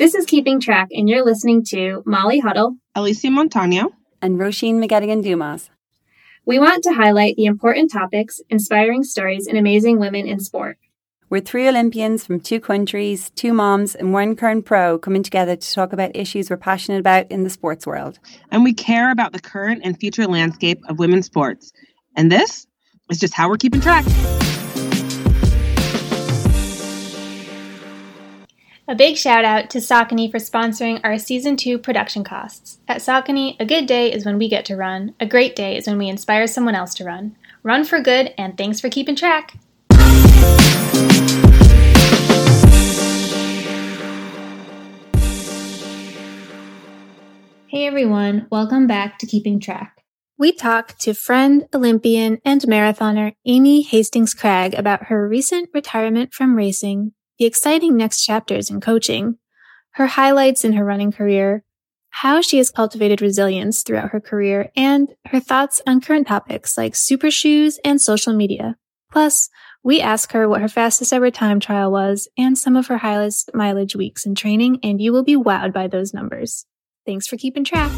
This is Keeping Track, and you're listening to Molly Huddle, Alysia Montaño, and Roisin McGettigan Dumas. We want to highlight the important topics, inspiring stories, and amazing women in sport. We're three Olympians from two countries, two moms, and one current pro coming together to talk about issues we're passionate about in the sports world. And we care about the current and future landscape of women's sports. And this is just how we're keeping track. A big shout out to Saucony for sponsoring our season two production costs. At Saucony, a good day is when we get to run, a great day is when we inspire someone else to run. Run for good, and thanks for keeping track. Hey everyone, welcome back to Keeping Track. We talked to friend, Olympian, and marathoner Amy Hastings Cragg about her recent retirement from racing, the exciting next chapters in coaching, her highlights in her running career, how she has cultivated resilience throughout her career, and her thoughts on current topics like super shoes and social media. Plus, we ask her what her fastest ever time trial was and some of her highest mileage weeks in training, and you will be wowed by those numbers. Thanks for keeping track.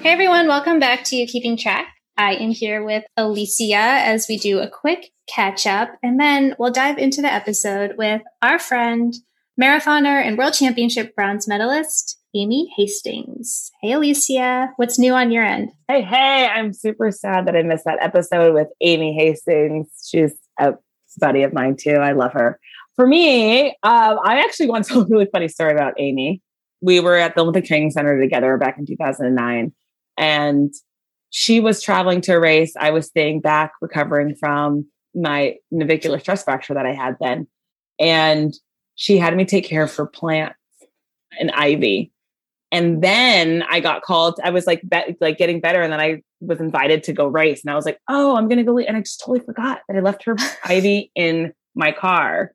Hey everyone, welcome back to Keeping Track. I am here with Alysia as we do a quick catch up, and then we'll dive into the episode with our friend, marathoner and world championship bronze medalist, Amy Hastings. Hey, Alysia, what's new on your end? Hey, hey, I'm super sad that I missed that episode with Amy Hastings. She's a buddy of mine too. I love her for me, um, I actually want to tell a really funny story about Amy. We were at the Olympic Training Center together back in 2009, and she was traveling to a race. I was staying back, recovering from my navicular stress fracture that I had then. And she had me take care of her plants and ivy. And then I got called. I was like, be- like getting better, and then I was invited to go race. And I was like, oh, I'm gonna go. And I just totally forgot that I left her ivy in my car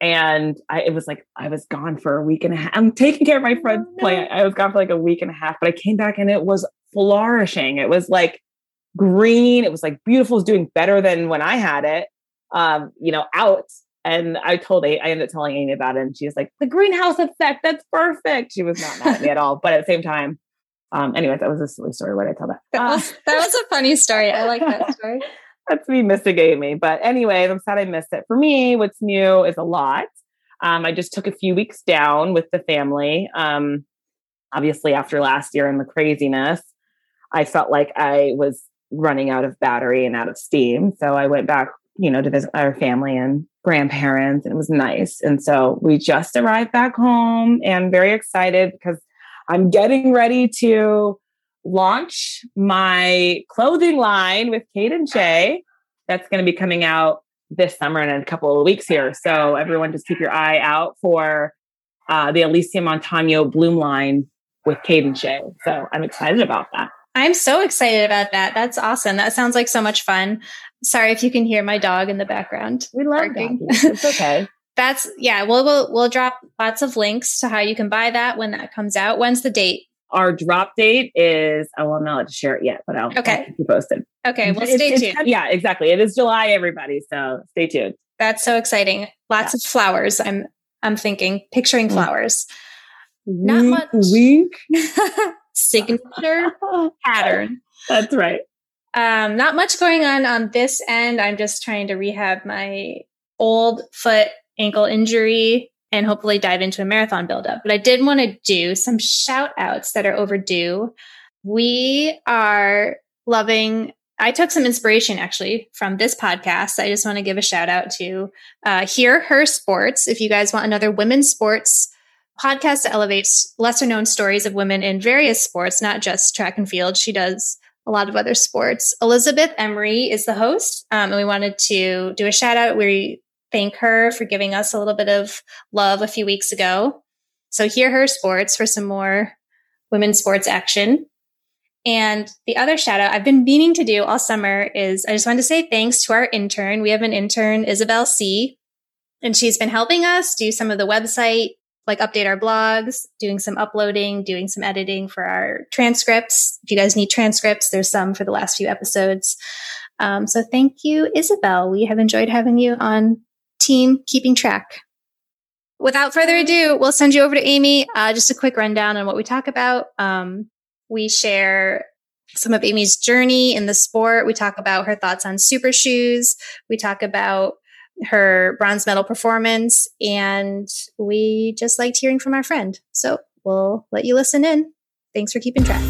and I, it was like I was gone for a week and a half. I'm taking care of my friend's oh, plant. I was gone for like a week and a half, but I came back and it was flourishing. It was like green. It was like beautiful. It was doing better than when I had it. Um, you know, out. And I told A, I ended up telling Amy about it, and she was like, "The greenhouse effect. That's perfect." She was not mad at me at all, but at the same time, um, anyways, that was a silly story. Why did I tell that? That was, that was a funny story. I like that story that's me missing Amy. But anyway, I'm sad I missed it. For me, what's new is a lot. Um, I just took a few weeks down with the family. Um, obviously, after last year and the craziness, I felt like I was running out of battery and out of steam. So I went back, you know, to visit our family and grandparents, and it was nice. And so we just arrived back home and very excited because I'm getting ready to launch my clothing line with Cadenshae. That's going to be coming out this summer in a couple of weeks here. So everyone just keep your eye out for uh, the Alysia Montaño Bloom line with Cadenshae. So I'm excited about that. I'm so excited about that. That's awesome. That sounds like so much fun. Sorry if you can hear my dog in the background. We love doggies. It's okay. That's yeah. We'll, we'll we'll drop lots of links to how you can buy that when that comes out. When's the date? Our drop date is, oh, well, I'm not allowed to share it yet, but I'll, okay. I'll keep you posted. Okay. Well, stay it's, tuned. It's, yeah, exactly. It is July, everybody. So stay tuned. That's so exciting. Lots yeah. of flowers. I'm, I'm thinking, picturing mm. flowers. Not much. Wink. signature pattern. That's right. Um, not much going on on this end. I'm just trying to rehab my old foot ankle injury and hopefully dive into a marathon buildup. But I did want to do some shout outs that are overdue. We are loving, I took some inspiration actually from this podcast. I just want to give a shout out to uh, Hear Her Sports. If you guys want another women's sports podcast that elevates lesser known stories of women in various sports, not just track and field, she does a lot of other sports. Elizabeth Emery is the host, um, and we wanted to do a shout out. We thank her for giving us a little bit of love a few weeks ago. So hear her sports for some more women's sports action. And the other shout out I've been meaning to do all summer is I just wanted to say thanks to our intern. We have an intern, Isabel C. And she's been helping us do some of the website, like update our blogs, doing some uploading, doing some editing for our transcripts. If you guys need transcripts, there's some for the last few episodes. Um, so thank you, Isabel. We have enjoyed having you on team keeping track. Without further ado, we'll send you over to Amy. Uh, just a quick rundown on what we talk about. Um, we share some of Amy's journey in the sport. We talk about her thoughts on super shoes. We talk about her bronze medal performance, and we just liked hearing from our friend. So we'll let you listen in. Thanks for keeping track.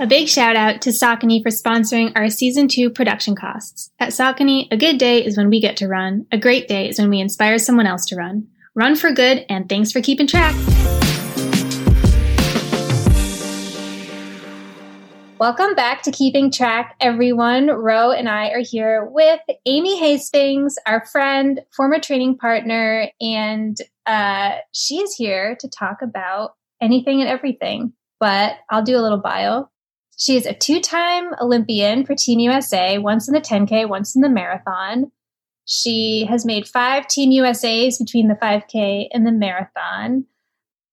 A big shout out to Saucony for sponsoring our season two production costs. At Saucony, a good day is when we get to run. A great day is when we inspire someone else to run. Run for good, and thanks for keeping track. Welcome back to Keeping Track, everyone. Ro and I are here with Amy Hastings, our friend, former training partner, and uh, she is here to talk about anything and everything. But I'll do a little bio. She is a two time Olympian for Team USA, once in the 10K, once in the marathon. She has made five Team USAs between the 5K and the marathon.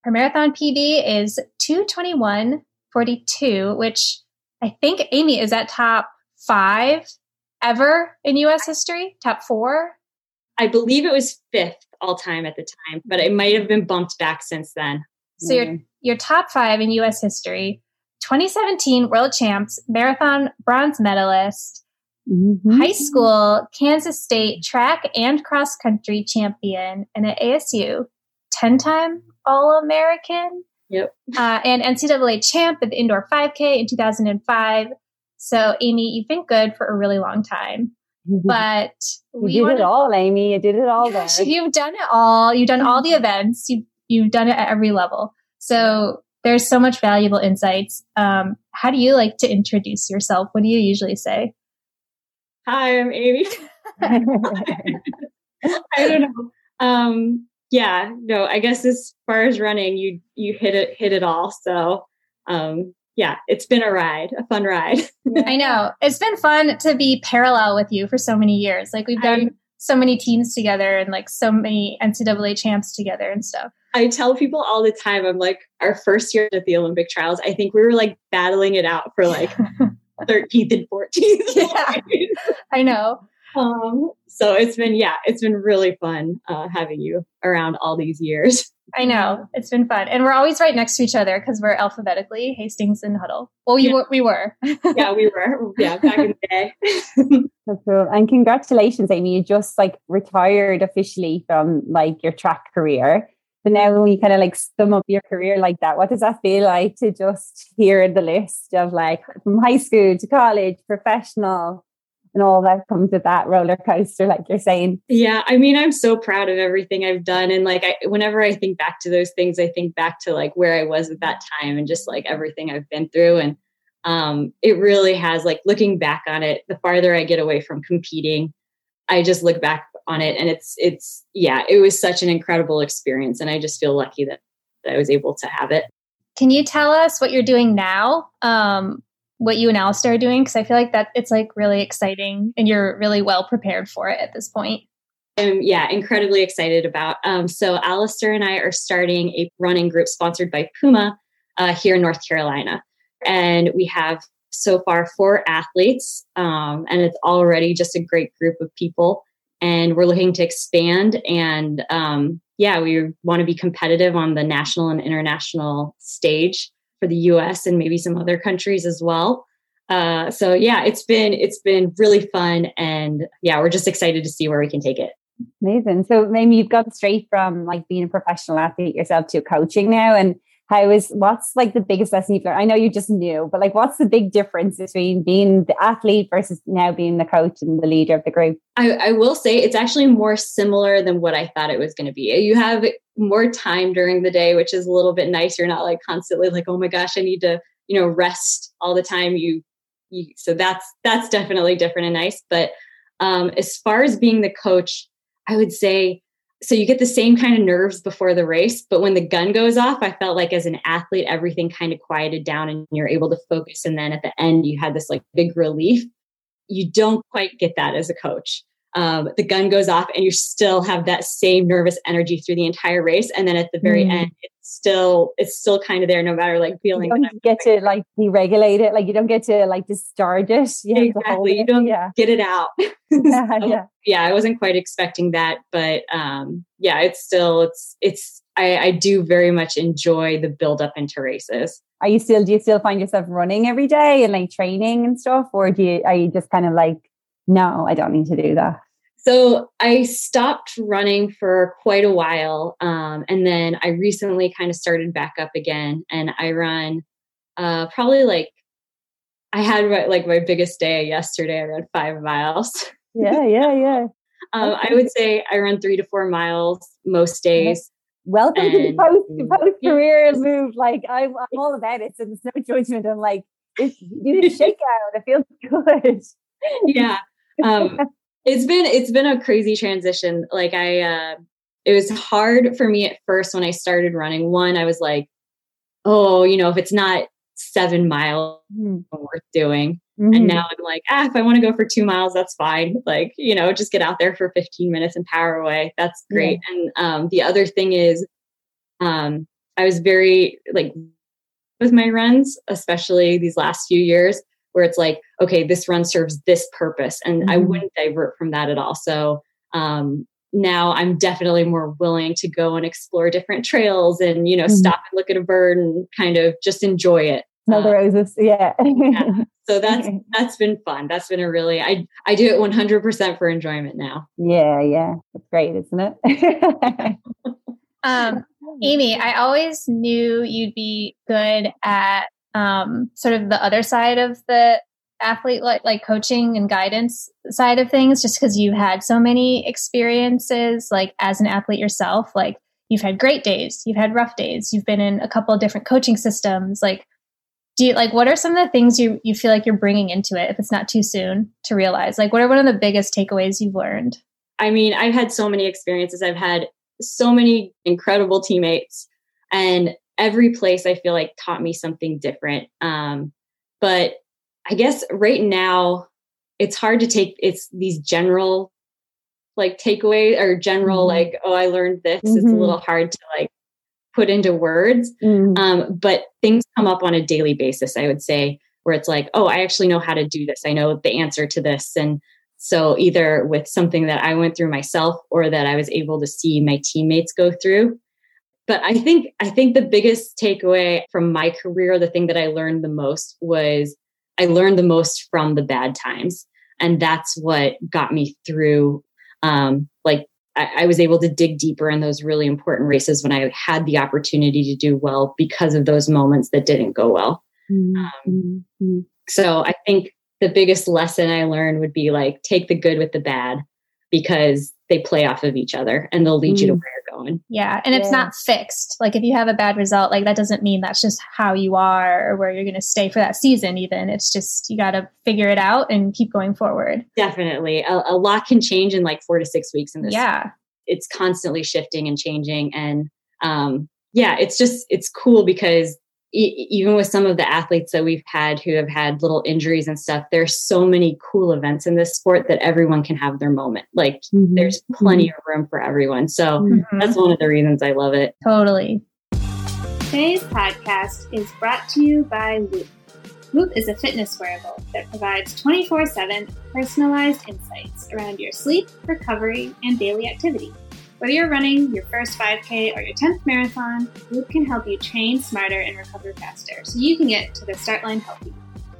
Her marathon PB is 221.42, which I think Amy is at top five ever in US history, top four. I believe it was fifth all time at the time, but it might have been bumped back since then. So mm-hmm. you're, you're top five in US history. 2017 world champs, marathon bronze medalist, mm-hmm. high school Kansas State track and cross country champion, and at ASU, 10 time All American. Yep. Uh, and NCAA champ at the indoor 5K in 2005. So, Amy, you've been good for a really long time. But you did wanna, it all, Amy. You did it all there. You've done it all. You've done all the mm-hmm. events. You've, you've done it at every level. So, there's so much valuable insights. Um, how do you like to introduce yourself? What do you usually say? Hi, I'm Amy. I don't know. Um, yeah, no, I guess as far as running, you you hit it hit it all. So um, yeah, it's been a ride, a fun ride. I know. It's been fun to be parallel with you for so many years. Like we've done I, so many teams together and like so many NCAA champs together and stuff. I tell people all the time, I'm like, our first year at the Olympic trials, I think we were like battling it out for like 13th and 14th. Yeah, I know. Um, so it's been, yeah, it's been really fun uh, having you around all these years. I know it's been fun, and we're always right next to each other because we're alphabetically Hastings and Huddle. Well, you yeah. were, we were. yeah, we were. Yeah, back in the day. That's cool. And congratulations, Amy! You just like retired officially from like your track career. So now when you kind of like sum up your career like that, what does that feel like to just hear the list of like from high school to college, professional, and all that comes with that roller coaster, like you're saying? Yeah, I mean, I'm so proud of everything I've done. And like, I, whenever I think back to those things, I think back to like where I was at that time and just like everything I've been through. And um, it really has like looking back on it, the farther I get away from competing, I just look back on it and it's it's yeah it was such an incredible experience and i just feel lucky that, that i was able to have it can you tell us what you're doing now um, what you and Alistair are doing because i feel like that it's like really exciting and you're really well prepared for it at this point. I'm yeah, incredibly excited about. Um, so Alistair and I are starting a running group sponsored by Puma uh, here in North Carolina, and we have so far four athletes, um, and it's already just a great group of people. And we're looking to expand and um, yeah we want to be competitive on the national and international stage for the us and maybe some other countries as well uh, so yeah it's been it's been really fun and yeah we're just excited to see where we can take it amazing so maybe you've got straight from like being a professional athlete yourself to coaching now and how is what's like the biggest lesson you've learned? I know you just knew, but like what's the big difference between being the athlete versus now being the coach and the leader of the group? I, I will say it's actually more similar than what I thought it was going to be. You have more time during the day, which is a little bit nice. You're not like constantly like, oh my gosh, I need to, you know, rest all the time. You, you so that's that's definitely different and nice. But um, as far as being the coach, I would say so you get the same kind of nerves before the race but when the gun goes off i felt like as an athlete everything kind of quieted down and you're able to focus and then at the end you had this like big relief you don't quite get that as a coach um, the gun goes off and you still have that same nervous energy through the entire race. And then at the very mm. end it's still it's still kind of there no matter like feeling you don't get to like deregulate it. Like you don't get to like discharge it. You exactly. You don't yeah. get it out. Yeah, so, yeah yeah. i wasn't quite expecting that but um yeah it's still it's it's i i do very much enjoy the build up into races. Are you still do you still find yourself running every day and like training and stuff? Or do you are you just kind of like no i don't need to do that so I stopped running for quite a while. Um, and then I recently kind of started back up again. And I run uh, probably like, I had my, like my biggest day yesterday. I ran five miles. Yeah, yeah, yeah. um. I would say I run three to four miles most days. Welcome and, to the post, post career move. Like I'm, I'm all about it. So there's no judgment. I'm like, it's, you need a shakeout. It feels good. yeah. Um, it's been it's been a crazy transition like i uh it was hard for me at first when i started running one i was like oh you know if it's not seven miles mm. worth doing mm-hmm. and now i'm like ah if i want to go for two miles that's fine like you know just get out there for 15 minutes and power away that's great yeah. and um the other thing is um i was very like with my runs especially these last few years where it's like, okay, this run serves this purpose. And mm-hmm. I wouldn't divert from that at all. So um, now I'm definitely more willing to go and explore different trails and, you know, mm-hmm. stop and look at a bird and kind of just enjoy it. Smell the uh, roses. Yeah. yeah. So that's that's been fun. That's been a really I I do it 100% for enjoyment now. Yeah, yeah. That's great, isn't it? um Amy, I always knew you'd be good at um, sort of the other side of the athlete like, like coaching and guidance side of things just because you've had so many experiences like as an athlete yourself like you've had great days you've had rough days you've been in a couple of different coaching systems like do you like what are some of the things you you feel like you're bringing into it if it's not too soon to realize like what are one of the biggest takeaways you've learned i mean i've had so many experiences i've had so many incredible teammates and every place I feel like taught me something different. Um, but I guess right now it's hard to take it's these general like takeaways or general mm-hmm. like oh I learned this. Mm-hmm. It's a mm-hmm. little hard to like put into words. Mm-hmm. Um, but things come up on a daily basis. I would say where it's like oh I actually know how to do this. I know the answer to this and. So either with something that I went through myself or that I was able to see my teammates go through, but I think I think the biggest takeaway from my career, the thing that I learned the most was I learned the most from the bad times. And that's what got me through um, like I, I, was able to dig deeper in those really important races when I had the opportunity to do well because of those moments that didn't go well. Mm-hmm. Um, mm-hmm. so I think the biggest lesson I learned would be like take the good with the bad because they play off of each other and they'll lead mm. you to mm. where you're. Yeah. And yeah. it's not fixed. Like if you have a bad result, like that doesn't mean that's just how you are or where you're going to stay for that season, even. It's just you got to figure it out and keep going forward. Definitely. A, a, lot can change in like four to six weeks in this. Yeah. It's constantly shifting and changing. And um, yeah, it's just, it's cool because even with some of the athletes that we've had who have had little injuries and stuff, there's so many cool events in this sport that everyone can have their moment. Like mm-hmm. there's plenty of room for everyone. So mm-hmm. that's one of the reasons I love it. Totally. Today's podcast is brought to you by Whoop. Whoop is a fitness wearable that provides 24 7 personalized insights around your sleep, recovery, and daily activity. Whether you're running your first 5K or your 10th marathon, Whoop can help you train smarter and recover faster so you can get to the start line healthy.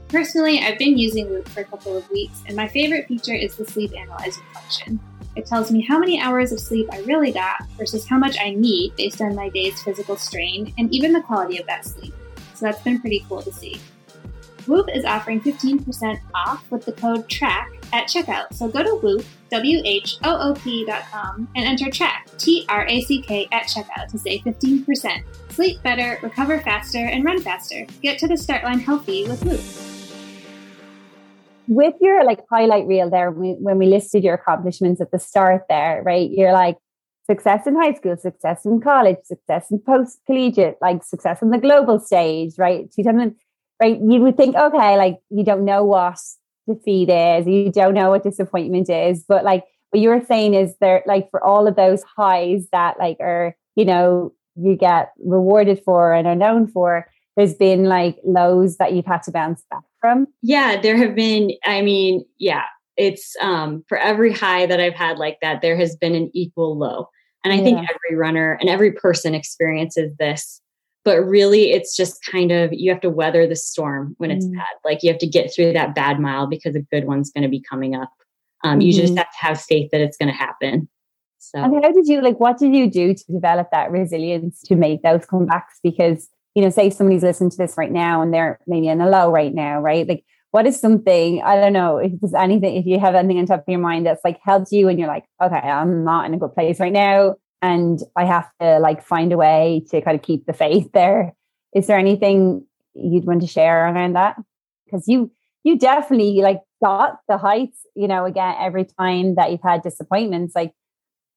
Personally, I've been using Whoop for a couple of weeks, and my favorite feature is the sleep analyzer function. It tells me how many hours of sleep I really got versus how much I need based on my day's physical strain and even the quality of that sleep. So that's been pretty cool to see. Whoop is offering 15% off with the code TRACK at checkout. So go to Whoop, W-H-O-O-P dot com and enter TRACK, T-R-A-C-K at checkout to save 15%. Sleep better, recover faster, and run faster. Get to the start line healthy with Whoop. With your like highlight reel there, when we listed your accomplishments at the start there, right? You're like, success in high school, success in college, success in post collegiate, like success on the global stage, right? 2000, right? You would think, okay, like you don't know what defeat is, you don't know what disappointment is, but like what you were saying is there, like for all of those highs that like are, you know, you get rewarded for and are known for, there's been like lows that you've had to bounce back from? Yeah, there have been, I mean, yeah, it's um, for every high that I've had like that, there has been an equal low. And I yeah. think every runner and every person experiences this. But really, it's just kind of you have to weather the storm when it's mm. bad. Like you have to get through that bad mile because a good one's going to be coming up. Um, mm-hmm. You just mm-hmm. have to have faith that it's going to happen. So, and how did you like? What did you do to develop that resilience to make those comebacks? Because you know, say somebody's listening to this right now and they're maybe in a low right now, right? Like what is something i don't know if there's anything if you have anything on top of your mind that's like helped you and you're like okay i'm not in a good place right now and i have to like find a way to kind of keep the faith there. Is there anything you'd want to share around that? Because you you definitely like got the heights you know again every time that you've had disappointments. Like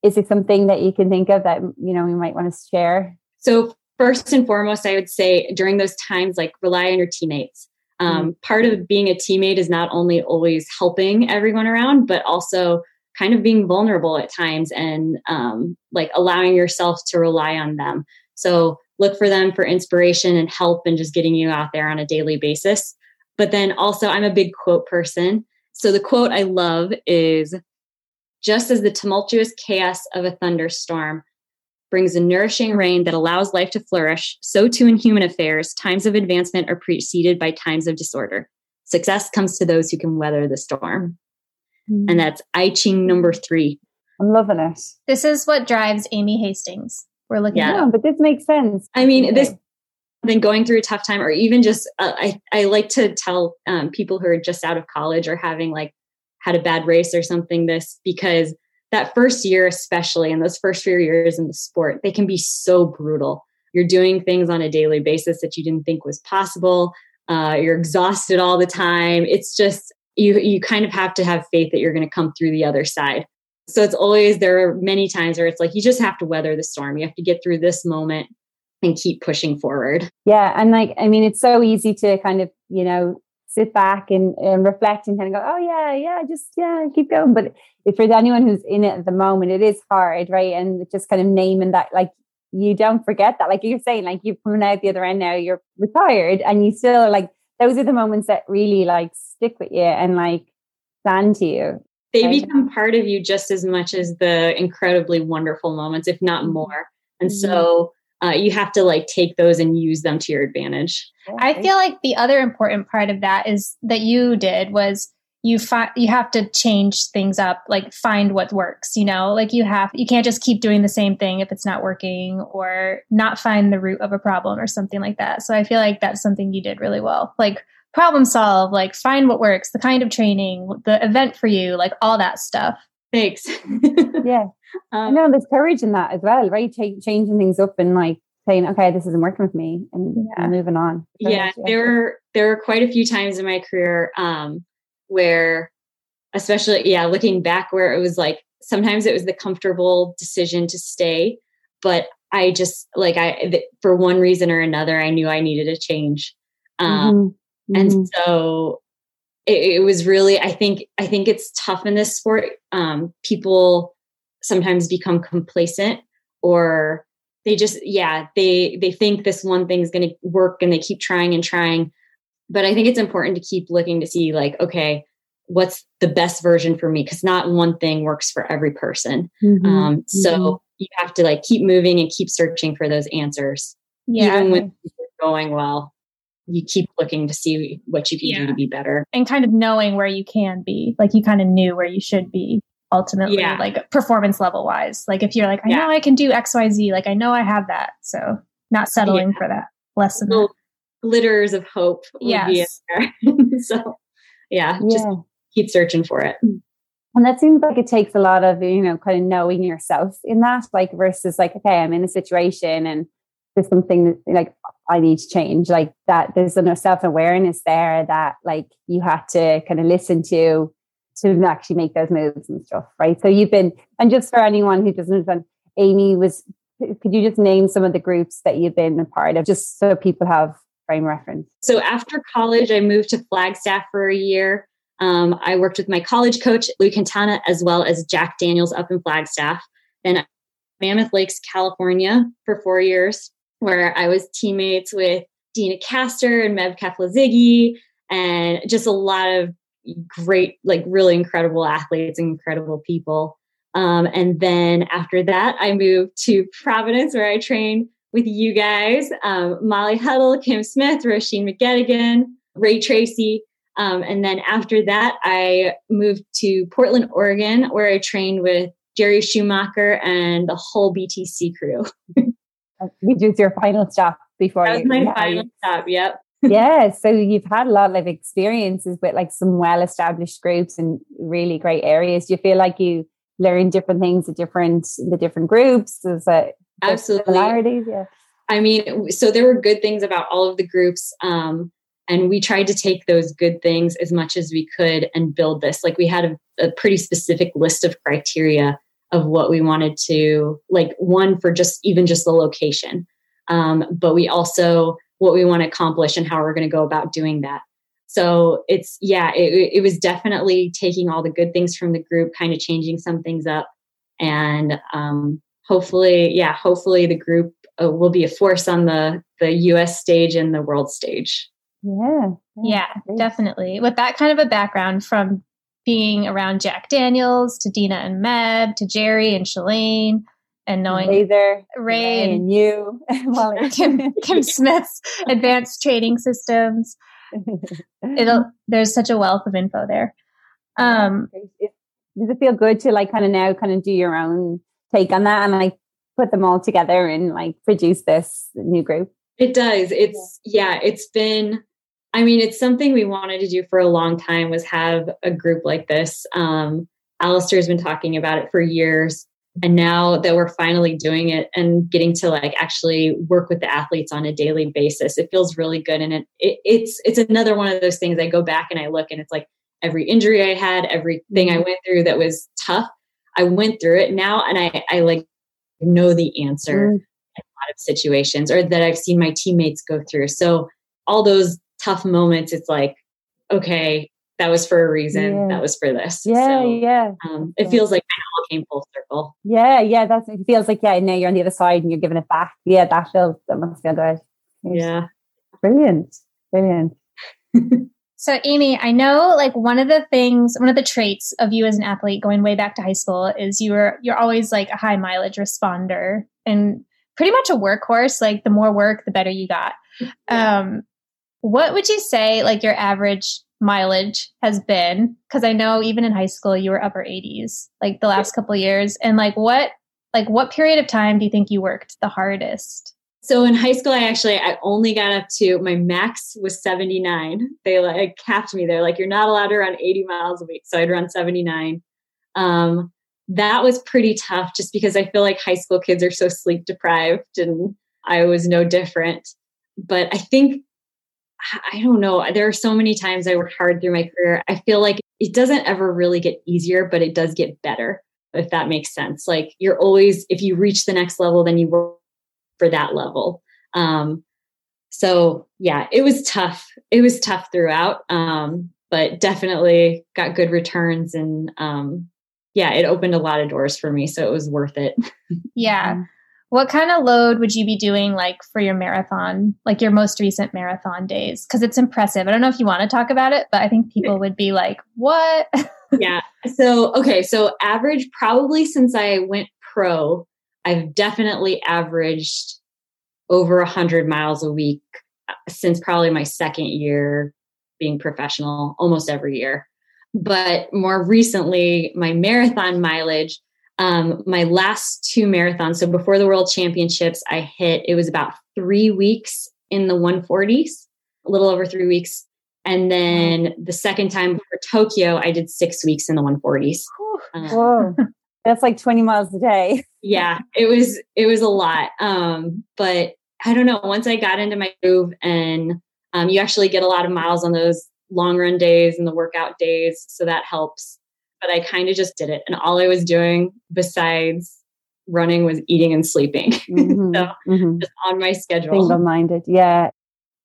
is it something that you can think of that you know we might want to share? So first and foremost i would say during those times like rely on your teammates. Um, mm. part of being a teammate is not only always helping everyone around, but also kind of being vulnerable at times and um, like allowing yourself to rely on them. So look for them for inspiration and help and just getting you out there on a daily basis. But then also, I'm a big quote person. So the quote I love is just as the tumultuous chaos of a thunderstorm brings a nourishing rain that allows life to flourish, so too in human affairs, times of advancement are preceded by times of disorder. Success comes to those who can weather the storm. Mm. And that's I Ching number three. I'm loving it. This is what drives Amy Hastings. We're looking yeah. at. but this makes sense. I mean, okay. this been going through a tough time, or even just uh, I I like to tell um, people who are just out of college or having like had a bad race or something this because that first year, especially, and those first few years in the sport, they can be so brutal. You're doing things on a daily basis that you didn't think was possible. Uh, you're exhausted all the time. It's just you you kind of have to have faith that you're going to come through the other side. So it's always there are many times where it's like you just have to weather the storm. You have to get through this moment and keep pushing forward. Yeah, and like I mean, it's so easy to kind of you know sit back and, and reflect and kind of go, oh yeah, yeah, just yeah, keep going. But if for anyone who's in it at the moment, it is hard, right? And just kind of naming that, like you don't forget that, like you're saying, like you're coming out the other end now, you're retired, and you still like those are the moments that really like stick with you and like stand to you. They right? become part of you just as much as the incredibly wonderful moments, if not mm-hmm. more. And mm-hmm. so uh, you have to like take those and use them to your advantage. I feel like the other important part of that is that you did was you find you have to change things up like find what works you know? Like you have you can't just keep doing the same thing if it's not working or not find the root of a problem or something like that. So i feel like that's something you did really well. Like problem solve like find what works the kind of training the event for you like all that stuff. Thanks. Yeah. Um, no there's courage in that as well right? Ch- changing things up and like saying, okay, this isn't working with me and yeah. moving on. yeah, there were there were quite a few times in my career um, where, especially yeah, looking back, where it was like sometimes it was the comfortable decision to stay, but I just like I for one reason or another, I knew I needed a change, um, mm-hmm. and mm-hmm. so it, it, was really I think I think it's tough in this sport. Um, people sometimes become complacent or they just yeah they they think this one thing is going to work and they keep trying and trying but i think it's important to keep looking to see like okay what's the best version for me because not one thing works for every person mm-hmm. um, so mm-hmm. you have to like keep moving and keep searching for those answers yeah even when it's going well you keep looking to see what you can yeah. do to be better and kind of knowing where you can be like you kind of knew where you should be ultimately yeah. like performance level wise like if you're like i yeah. know i can do xyz like i know i have that so not settling for that less than that. Glitters of hope yes. so yeah, just keep searching for it and that seems like it takes a lot of you know kind of knowing yourself in that like versus like okay i'm in a situation and there's something that, like i need to change like that there's enough self-awareness there that like you have to kind of listen to to actually make those moves and stuff, right? So you've been, and just for anyone who doesn't understand, Amy was, could you just name some of the groups that you've been a part of, just so people have frame reference? So after college, I moved to Flagstaff for a year. Um, I worked with my college coach, Lou Quintana, as well as Jack Daniels up in Flagstaff. Then Mammoth Lakes, California for four years, where I was teammates with Deena Kastor and Meb Keflezighi and just a lot of great, like really incredible athletes and incredible people. Um, and then after that, I moved to Providence where I train with you guys um, Molly Huddle, Kim Smith, Roisin McGettigan, Ray Treacy. Um, and then after that, I moved to Portland, Oregon, where I trained with Jerry Schumacher and the whole BTC crew. Which was your final stop before that was my final stop. Yep. yeah. So you've had a lot of experiences with like some well established groups and really great areas. Do you feel like you learn different things at different the different groups? Is that absolutely similarities? Yeah. I mean, so there were good things about all of the groups. Um, and we tried to take those good things as much as we could and build this. Like we had a, a pretty specific list of criteria of what we wanted to like one for just even just the location um, but we also what we want to accomplish and how we're going to go about doing that so it's yeah it, it was definitely taking all the good things from the group kind of changing some things up and um, hopefully yeah hopefully the group uh, will be a force on the the us stage and the world stage. Yeah. Yeah, yeah definitely. With that kind of a background from being around Jack Daniels to Deena and Meb to Jerry and Shalane and knowing Laser, Ray, Ray and, you, Kim, Kim Smith's advanced training systems. It'll there's such a wealth of info there. Um, does it feel good to like kind of now kind of do your own take on that and like put them all together and like produce this new group? It does. It's yeah, it's been I mean, it's something we wanted to do for a long time was have a group like this. Um, Alistair's been talking about it for years. And now that we're finally doing it and getting to like actually work with the athletes on a daily basis, it feels really good. And it, it it's it's another one of those things I go back and I look and it's like every injury I had, everything I went through that was tough, I went through it now and I, I like know the answer mm. in a lot of situations or that I've seen my teammates go through. So all those tough moments, it's like, okay, that was for a reason. Yeah. That was for this. Yeah, so, yeah. Um, it feels like it all came full circle. Yeah, yeah. That's it feels like yeah. Now you're on the other side and you're giving it back. Yeah, that feels that must feel good. Yeah, brilliant, brilliant. so, Amy, I know like one of the things, one of the traits of you as an athlete going way back to high school is you were you're always like a high mileage responder and pretty much a workhorse. Like the more work, the better you got. Yeah. Um, what would you say like your average mileage has been? Because I know even in high school you were upper 80s, like the last couple years. And like what like what period of time do you think you worked the hardest? So in high school, I actually I only got up to my max was 79. They like capped me there, like you're not allowed to run 80 miles a week. So I'd run 79. Um, that was pretty tough just because I feel like high school kids are so sleep deprived and I was no different. But I think I don't know. There are so many times I worked hard through my career. I feel like it doesn't ever really get easier, but it does get better, if that makes sense. Like you're always, if you reach the next level, then you work for that level. Um, so yeah, it was tough. It was tough throughout, um, but definitely got good returns and um, yeah, it opened a lot of doors for me. So it was worth it. yeah. What kind of load would you be doing like for your marathon, like your most recent marathon days? Because it's impressive. I don't know if you want to talk about it, but I think people would be like, what? yeah. So, okay. So, average probably since I went pro, I've definitely averaged over 100 miles a week since probably my second year being professional, almost every year. But more recently, my marathon mileage um, my last two marathons, so before the World Championships, I hit it was about three weeks in the 140s, a little over three weeks. And then the second time for Tokyo, I did six weeks in the 140s. Um, Whoa. That's like 20 miles a day. yeah, it was it was a lot. Um, but I don't know. Once I got into my groove and um, you actually get a lot of miles on those long run days and the workout days. So that helps but I kind of just did it. And all I was doing besides running was eating and sleeping. Mm-hmm. so mm-hmm. just on my schedule. Single minded. Yeah.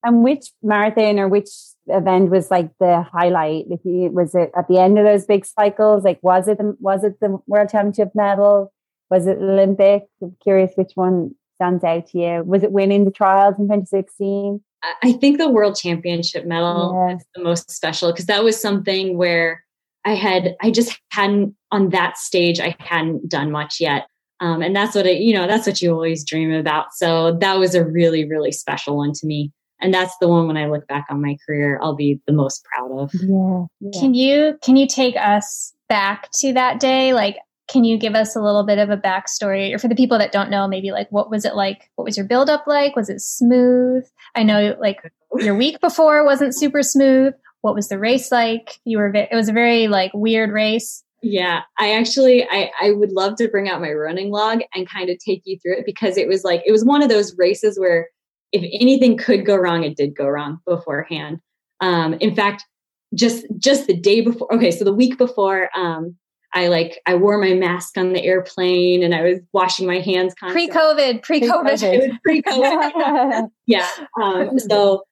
And which marathon or which event was like the highlight? Like, was it at the end of those big cycles? Like, was it the, was it the World Championship medal? Was it Olympic? I'm curious which one stands out to you. Was it winning the trials in 2016? I think the world championship medal yeah. is the most special because that was something where I had, I just hadn't on that stage, I hadn't done much yet. Um, and that's what it, you know, that's what you always dream about. So that was a really, really special one to me. And that's the one when I look back on my career, I'll be the most proud of. Yeah, yeah. Can you, can you take us back to that day? Like, can you give us a little bit of a backstory or for the people that don't know maybe like what was it like what was your build up like was it smooth i know like your week before wasn't super smooth what was the race like you were it was a very like weird race yeah i actually i i would love to bring out my running log and kind of take you through it because it was like it was one of those races where if anything could go wrong it did go wrong beforehand um in fact just just the day before okay so the week before um I like I wore my mask on the airplane and I was washing my hands constantly. Pre-COVID, pre-COVID, pre-COVID. yeah. Um, so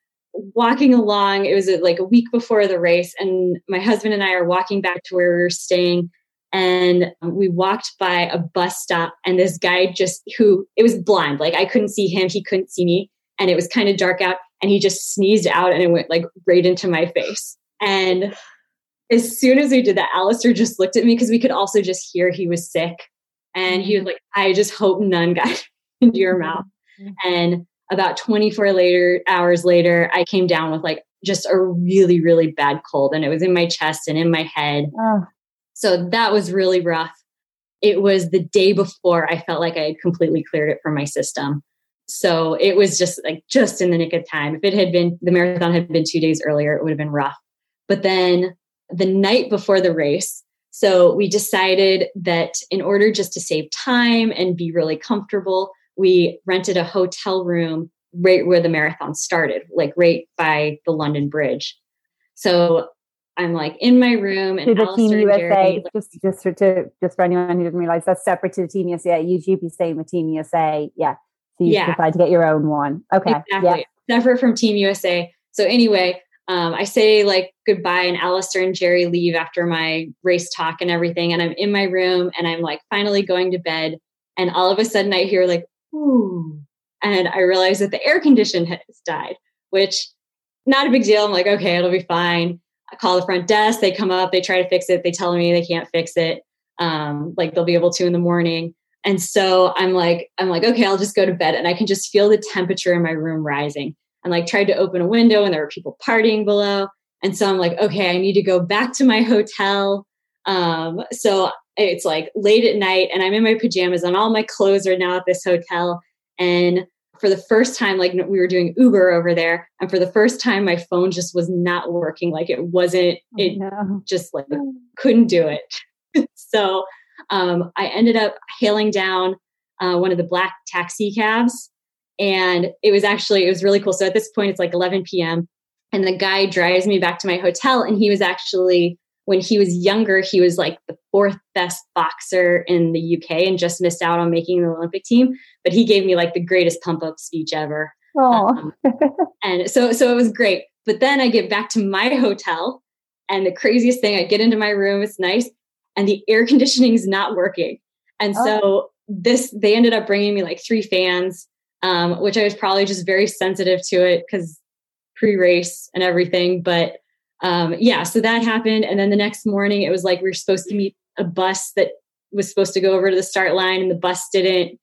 walking along, it was like a week before the race, and my husband and I are walking back to where we were staying, and we walked by a bus stop, and this guy just who it was blind, like I couldn't see him, he couldn't see me, and it was kind of dark out, and he just sneezed out, and it went like right into my face, and as soon as we did that, Alistair just looked at me because we could also just hear he was sick. And he was like, I just hope none got into your mouth. Mm-hmm. And about 24 later hours later, I came down with like just a really, really bad cold. And it was in my chest and in my head. Oh. So that was really rough. It was the day before I felt like I had completely cleared it from my system. So it was just like just in the nick of time. If it had been the marathon had been two days earlier, it would have been rough. But then the night before the race. So we decided that in order just to save time and be really comfortable, we rented a hotel room right where the marathon started, like right by the London Bridge. So I'm like in my room and to the Team USA. Just just for, to just for anyone who didn't realize that's separate to the Team USA. You'd be staying with Team USA, yeah. So you yeah. decide to get your own one. Okay, exactly. Yeah. Separate from Team USA. So anyway, um, I say like goodbye, and Alistair and Jerry leave after my race talk and everything. And I'm in my room and I'm like finally going to bed. And all of a sudden I hear like, ooh. And I realize that the air condition has died, which not a big deal. I'm like, okay, it'll be fine. I call the front desk. They come up, they try to fix it. They tell me they can't fix it. Um, like they'll be able to in the morning. And so I'm like, I'm like, okay, I'll just go to bed. And I can just feel the temperature in my room rising and like tried to open a window and there were people partying below. And so I'm like, okay, I need to go back to my hotel. Um, so it's like late at night and I'm in my pajamas and all my clothes are now at this hotel. And for the first time, like we were doing Uber over there, and for the first time, my phone just was not working. Like it wasn't, oh, it no. just like couldn't do it. so um, I ended up hailing down uh, one of the black taxi cabs and it was actually, it was really cool. So at this point, it's like 11 p.m. And the guy drives me back to my hotel. And he was actually, when he was younger, he was like the fourth best boxer in the UK and just missed out on making the Olympic team. But he gave me like the greatest pump up speech ever. Um, and so, so it was great. But then I get back to my hotel, and the craziest thing, I get into my room, it's nice, and the air conditioning is not working. And oh. so this, they ended up bringing me like three fans um, which I was probably just very sensitive to it because pre race and everything. But um, yeah, so that happened. And then the next morning, it was like we were supposed to meet a bus that was supposed to go over to the start line, and the bus didn't,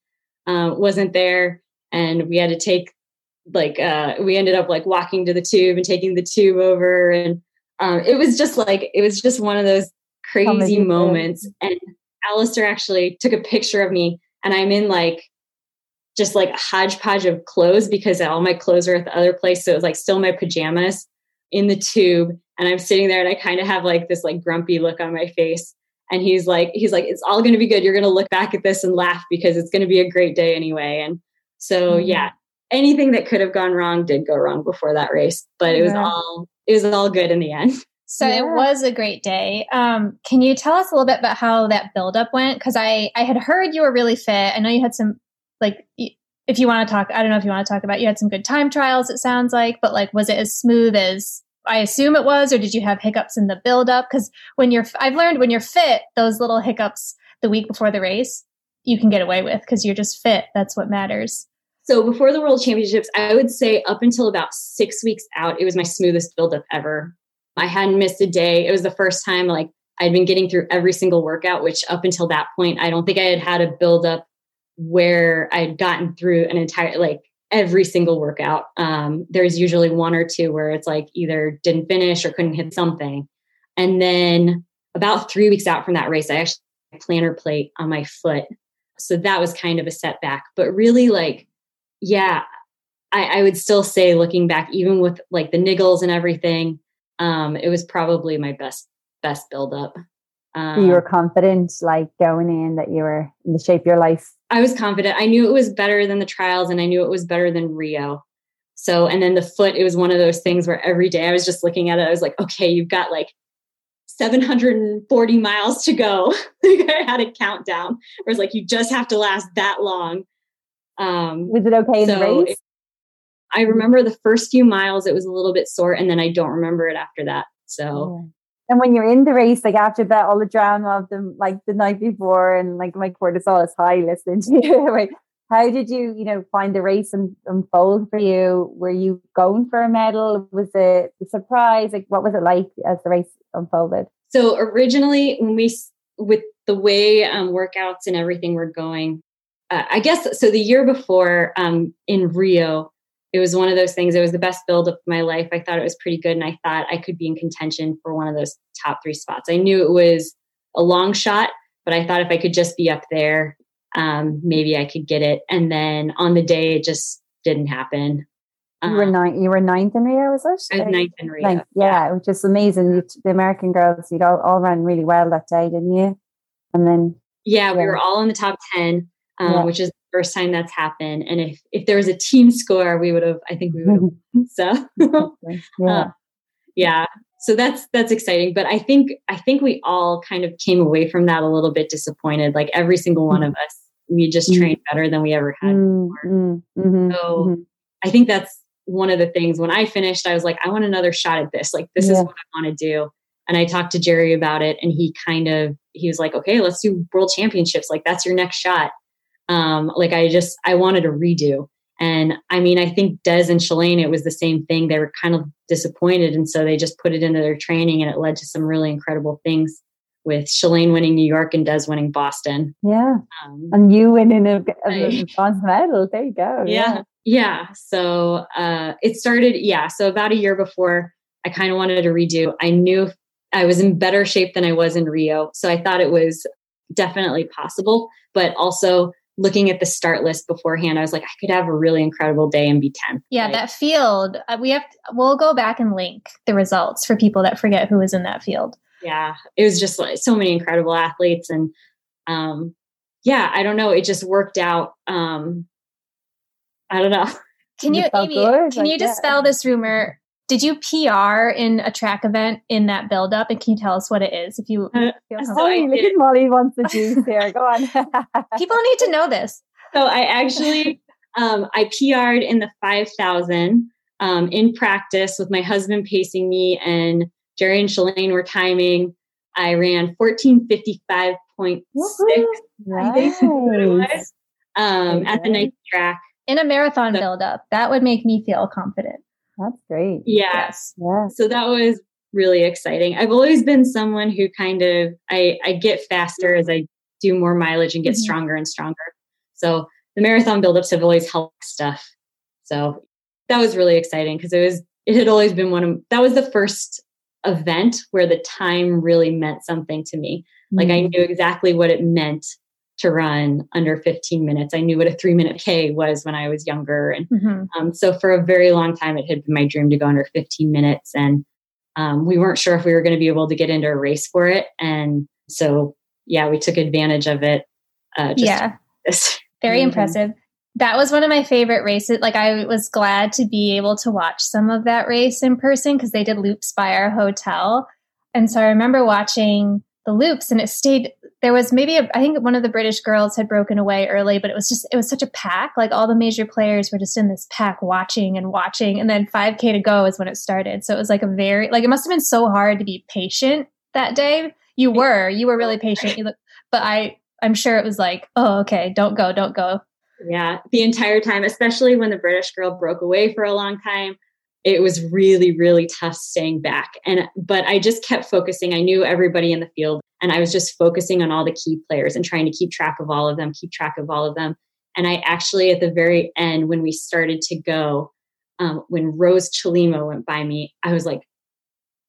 uh, wasn't there. And we had to take, like, uh, we ended up like walking to the tube and taking the tube over. And um, it was just like, it was just one of those crazy moments. And Alistair actually took a picture of me, and I'm in like just like a hodgepodge of clothes because all my clothes are at the other place. So it was like still my pajamas in the tube. And I'm sitting there and I kind of have like this like grumpy look on my face. And he's like, he's like, it's all going to be good. You're going to look back at this and laugh because it's going to be a great day anyway. And so, mm-hmm. yeah, anything that could have gone wrong did go wrong before that race, but it was all, it was all good in the end. So yeah. it was a great day. Um, can you tell us a little bit about how that buildup went? Because I I had heard you were really fit. I know you had some like if you want to talk, I don't know if you want to talk about, you had some good time trials, it sounds like, but like, was it as smooth as I assume it was, or did you have hiccups in the build up? Because when you're, I've learned when you're fit, those little hiccups the week before the race, you can get away with because you're just fit. That's what matters. So before the World Championships, I would say up until about six weeks out, it was my smoothest buildup ever. I hadn't missed a day. It was the first time like I'd been getting through every single workout, which up until that point, I don't think I had had a buildup where I'd gotten through an entire like every single workout. Um, there's usually one or two where it's like either didn't finish or couldn't hit something. And then about three weeks out from that race, I actually had a plantar plate on my foot. So that was kind of a setback. But really, like, yeah, I, I would still say looking back, even with like the niggles and everything, um, it was probably my best best build up. Um, you were confident, like going in, that you were in the shape of your life. I was confident. I knew it was better than the trials, and I knew it was better than Rio. So, and then the foot, it was one of those things where every day I was just looking at it. I was like, okay, you've got like 740 miles to go. I had a countdown. It was like, you just have to last that long. Um, was it okay in the race? It, I remember the first few miles, it was a little bit sore, and then I don't remember it after that. So, yeah. and when you're in the race, like after that, all the drama of the like the night before, and like my cortisol is high listening to you. how did you, you know, find the race and unfold for you? Were you going for a medal? Was it a surprise? Like, what was it like as the race unfolded? So originally, when we with the way um, workouts and everything were going, uh, I guess so. The year before um, in Rio, it was one of those things. It was the best build of my life. I thought it was pretty good, and I thought I could be in contention for one of those top three spots. I knew it was a long shot, but I thought if I could just be up there, um, maybe I could get it. And then on the day, it just didn't happen. You were um, ninth. You were ninth in Rio, was it? I was ninth in Rio. Ninth, yeah, which is amazing. The American girls, you all, all ran really well that day, didn't you? And then yeah, yeah. we were all in the top ten, um, yeah. which is first time that's happened. And if if there was a team score, we would have. I think we would have. so yeah. Uh, yeah. So that's that's exciting. But I think I think we all kind of came away from that a little bit disappointed. Like every single one mm-hmm. of us, we just mm-hmm. trained better than we ever had before. Mm-hmm. mm-hmm. So mm-hmm. I think that's one of the things. When I finished, I was like, I want another shot at this. Like this yeah. is what I want to do. And I talked to Jerry about it, and he kind of he was like, okay, let's do world championships. Like that's your next shot um, like I just I wanted a redo. And I mean, I think Des and Shalane, it was the same thing. They were kind of disappointed, and so they just put it into their training, and it led to some really incredible things. With Shalane winning New York and Des winning Boston. Yeah, um, and you winning a, a bronze medal. There you go. Yeah, yeah. So uh, it started. Yeah, so about a year before, I kind of wanted to redo. I knew I was in better shape than I was in Rio, so I thought it was definitely possible. But also, looking at the start list beforehand, I was like, I could have a really incredible day and be 10th. Yeah, that field, uh, we have, we'll go back and link the results for people that forget who was in that field. Yeah, it was just like so many incredible athletes. And um, yeah, I don't know. It just worked out. Um, I don't know. Can you, Amy, good? can like, you dispel yeah. this rumor did you PR in a track event in that build up? And can you tell us what it is if you uh, feel so look at Molly wants the juice here. Go on. People need to know this. So I actually um, I PR'd in the 5000 um, in practice with my husband pacing me and Jerry and Shalane were timing. I ran 1455.6, nice. I think what it was, um, at the night track. In a marathon so, build up. That would make me feel confident. That's great. Yes. Yeah. So that was really exciting. I've always been someone who kind of I, I get faster as I do more mileage and get mm-hmm. stronger and stronger. So the marathon buildups have always helped stuff. So that was really exciting because it was it had always been one of that was the first event where the time really meant something to me. Mm-hmm. Like I mm-hmm. knew exactly what it meant to run under 15 minutes. I knew what a three minute K was when I was younger. And mm-hmm. um, so for a very long time, it had been my dream to go under 15 minutes. And um, we weren't sure if we were going to be able to get into a race for it. And so, yeah, we took advantage of it. Uh, yeah. very mm-hmm. impressive. That was one of my favorite races. Like, I was glad to be able to watch some of that race in person because they did loops by our hotel. And so I remember watching the loops and it stayed there was maybe a, I think one of the British girls had broken away early, but it was just it was such a pack. Like all the major players were just in this pack watching and watching, and then 5K to go is when it started. So it was like a very like it must have been so hard to be patient that day. You were you were really patient. You look, but I I'm sure it was like, oh, okay, don't go, don't go. Yeah, the entire time, especially when the British girl broke away for a long time, it was really, really tough staying back. And but I just kept focusing. I knew everybody in the field, and I was just focusing on all the key players and trying to keep track of all of them, keep track of all of them. And I actually, at the very end, when we started to go, um, when Rose Chelimo went by me, I was like,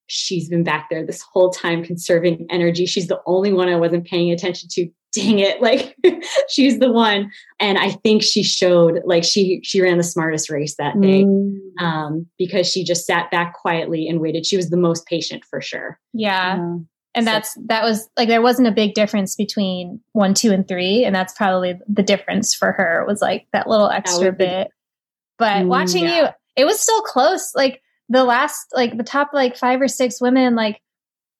she's been back there this whole time conserving energy. She's the only one I wasn't paying attention to. Dang it. Like she's the one. And I think she showed like she she ran the smartest race that day. Mm. Um, because she just sat back quietly and waited. She was the most patient for sure. Yeah. yeah. And so. that's that was like there wasn't a big difference between one, two, and three. And that's probably the difference for her was like that little extra that bit. But mm, watching yeah. you, it was still close. Like the last like the top like five or six women like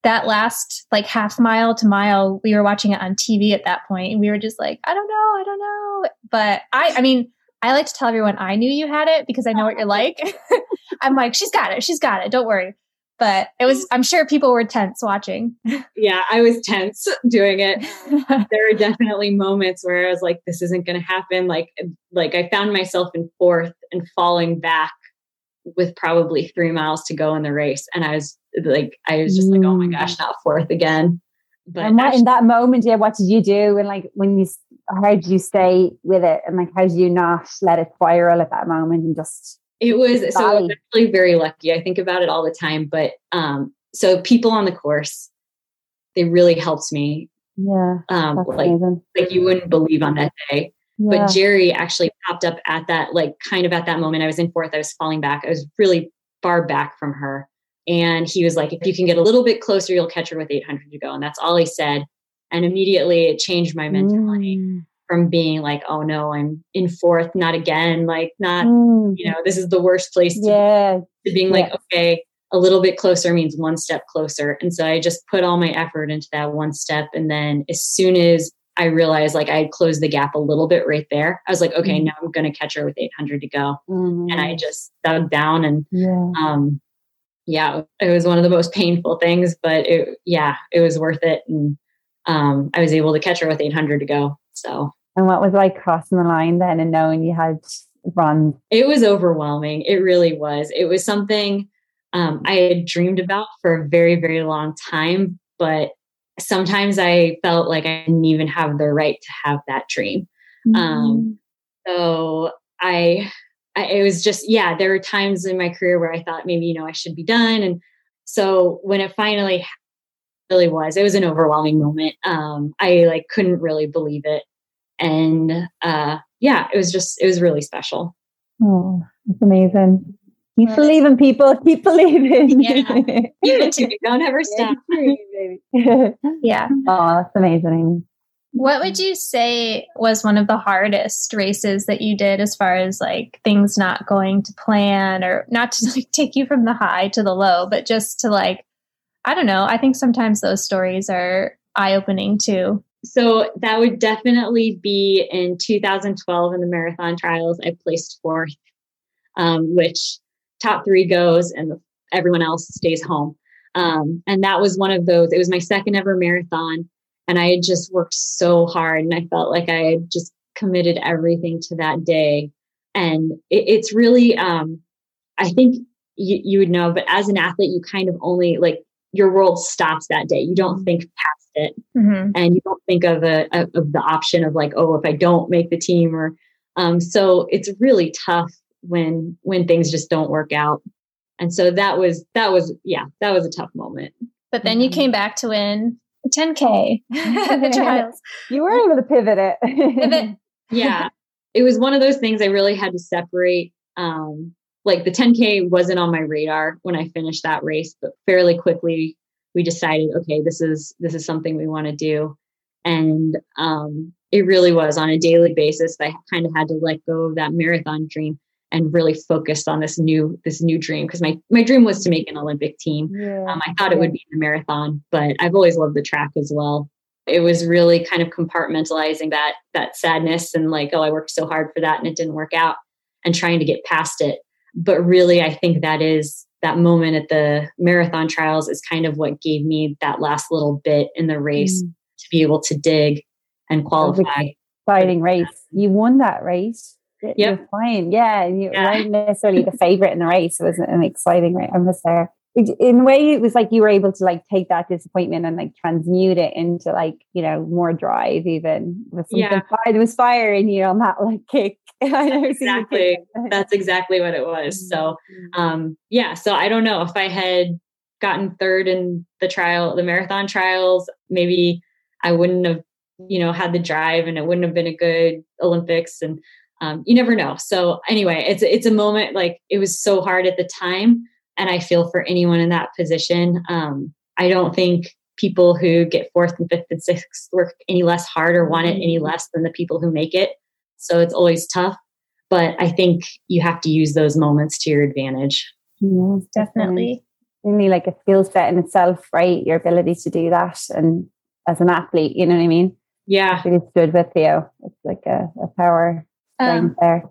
that last like half mile to mile we were watching it on tv at that point and we were just like i don't know i don't know. But i i mean i like to tell everyone i knew you had it because i know what you're like. I'm like she's got it she's got it don't worry. But it was i'm sure people were tense watching. Yeah i was tense doing it. There are definitely moments where i was like this isn't going to happen like like i found myself in fourth and falling back with probably three miles to go in the race. And I was like, I was just mm. like, oh my gosh, mm. not fourth again. But and what, actually, in that moment, yeah, what did you do? And like, when you, how did you stay with it? And like, how did you not let it spiral at that moment and just? It was so I was actually very lucky. I think about it all the time. But um, so people on the course, they really helped me. Yeah. Um, like, amazing. like you wouldn't believe on that day. Yeah. But Jerry actually popped up at that, like kind of at that moment. I was in fourth, I was falling back. I was really far back from her. And he was like, if you can get a little bit closer, you'll catch her with 800 to go. And that's all he said. And immediately it changed my mentality mm. from being like, oh no, I'm in fourth, not again. Like, not, mm. you know, this is the worst place to, yeah. to being like, okay, a little bit closer means one step closer. And so I just put all my effort into that one step. And then as soon as I realized like I had closed the gap a little bit right there. I was like, okay, mm-hmm. now I'm going to catch her with 800 to go. Mm-hmm. And I just dug down and, yeah. um, yeah, it was one of the most painful things, but it, yeah, it was worth it. And, um, I was able to catch her with 800 to go. So, and what was like crossing the line then and knowing you had run? It was overwhelming. It really was. It was something, um, I had dreamed about for a very, very long time, but sometimes I felt like I didn't even have the right to have that dream. Um, mm-hmm. Um, so I, I, it was just, yeah, there were times in my career where I thought maybe, you know, I should be done. And so when it finally really was, it was an overwhelming moment. Um, I like couldn't really believe it. And uh, yeah, it was just, it was really special. Oh, it's amazing. Keep believing, people. Keep believing. Yeah. Even to don't ever stop. yeah. Oh, that's amazing. What would you say was one of the hardest races that you did as far as like things not going to plan or not to like take you from the high to the low, but just to like, I don't know. I think sometimes those stories are eye opening too. So that would definitely be in 2012 in the marathon trials. I placed fourth, um, which top three goes and the, everyone else stays home. Um, and that was one of those. It was my second ever marathon, and I had just worked so hard, and I felt like I had just committed everything to that day. And it, it's really, um, I think you, you would know, but as an athlete, you kind of only like your world stops that day. You don't think past it, mm-hmm. and you don't think of a, a, of the option of like, oh, if I don't make the team, or um, so it's really tough when when things just don't work out. And so that was that was yeah that was a tough moment. But then you mm-hmm. came back to win 10k the trials you were able to pivot it. Pivot. yeah. It was one of those things i really had to separate um like the 10k wasn't on my radar when i finished that race but fairly quickly we decided okay this is this is something we want to do. And um it really was on a daily basis i kind of had to let go of that marathon dream and really focused on this new this new dream because my my dream was to make an Olympic team. Yeah. Um, I thought it would be the marathon, but I've always loved the track as well. It was really kind of compartmentalizing that that sadness and like, oh, I worked so hard for that and it didn't work out, and trying to get past it. But really, I think that is that moment at the marathon trials is kind of what gave me that last little bit in the race mm. to be able to dig and qualify. Exciting race. You won that race. Yep. You're fine. Yeah. You Yeah. weren't necessarily the favorite in the race. It was an exciting race. I was there. In a way, it was like you were able to like take that disappointment and like transmute it into like, you know, more drive even. With something Yeah. fire. There was fire in you on that like kick. I never seen you Exactly. That's exactly what it was. So um yeah so i don't know if i had gotten third in the trial the marathon trials maybe i wouldn't have you know had the drive and it wouldn't have been a good olympics and um, you never know so anyway it's it's a moment like it was so hard at the time and i feel for anyone in that position um, i don't think people who get fourth and fifth and sixth work any less hard or want it any less than the people who make it so it's always tough but I think you have to use those moments to your advantage. Yeah, Definitely. Really like a skill set in itself, right? Your ability to do that. And as an athlete, you know what I mean? Yeah. Really stood with you. It's like a, a power Um, there.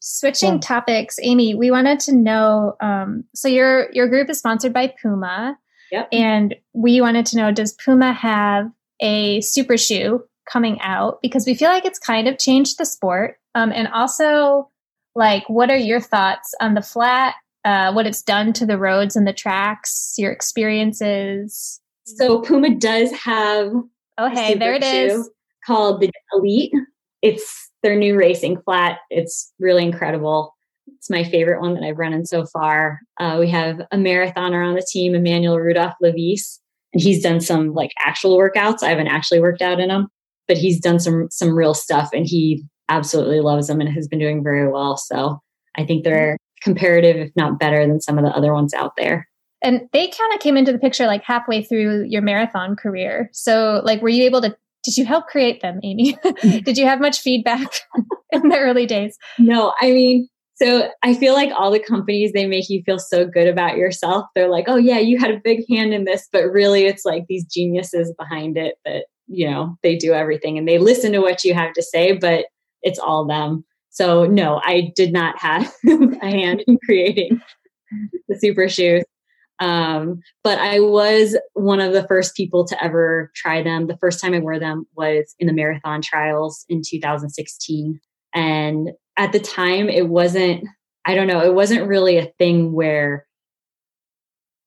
Switching Yeah. topics, Amy, we wanted to know. Um, so your your group is sponsored by Puma, Yep. and we wanted to know: Does Puma have a super shoe coming out? Because we feel like it's kind of changed the sport. Um, and also, like, what are your thoughts on the flat? Uh, what it's done to the roads and the tracks? Your experiences? So Puma does have Oh, a hey, there it super is. called the Elite. It's their new racing flat. It's really incredible. It's my favorite one that I've run in so far. Uh, we have a marathoner on the team, Emmanuel Rudolph Levis, and he's done some like actual workouts. I haven't actually worked out in them, but he's done some some real stuff, and he absolutely loves them and has been doing very well. So I think they're comparative, if not better, than some of the other ones out there. And they kind of came into the picture like halfway through your marathon career. So, like, were you able to? Did you help create them, Amy? Mm. did you have much feedback in the early days? No, I mean, so I feel like all the companies they make you feel so good about yourself. They're like, "Oh yeah, you had a big hand in this," but really it's like these geniuses behind it that, you know, they do everything and they listen to what you have to say, but it's all them. So no, I did not have a hand in creating the super shoes. Um, but I was one of the first people to ever try them. The first time I wore them was in the marathon trials in 2016. And at the time, it wasn't, I don't know, it wasn't really a thing where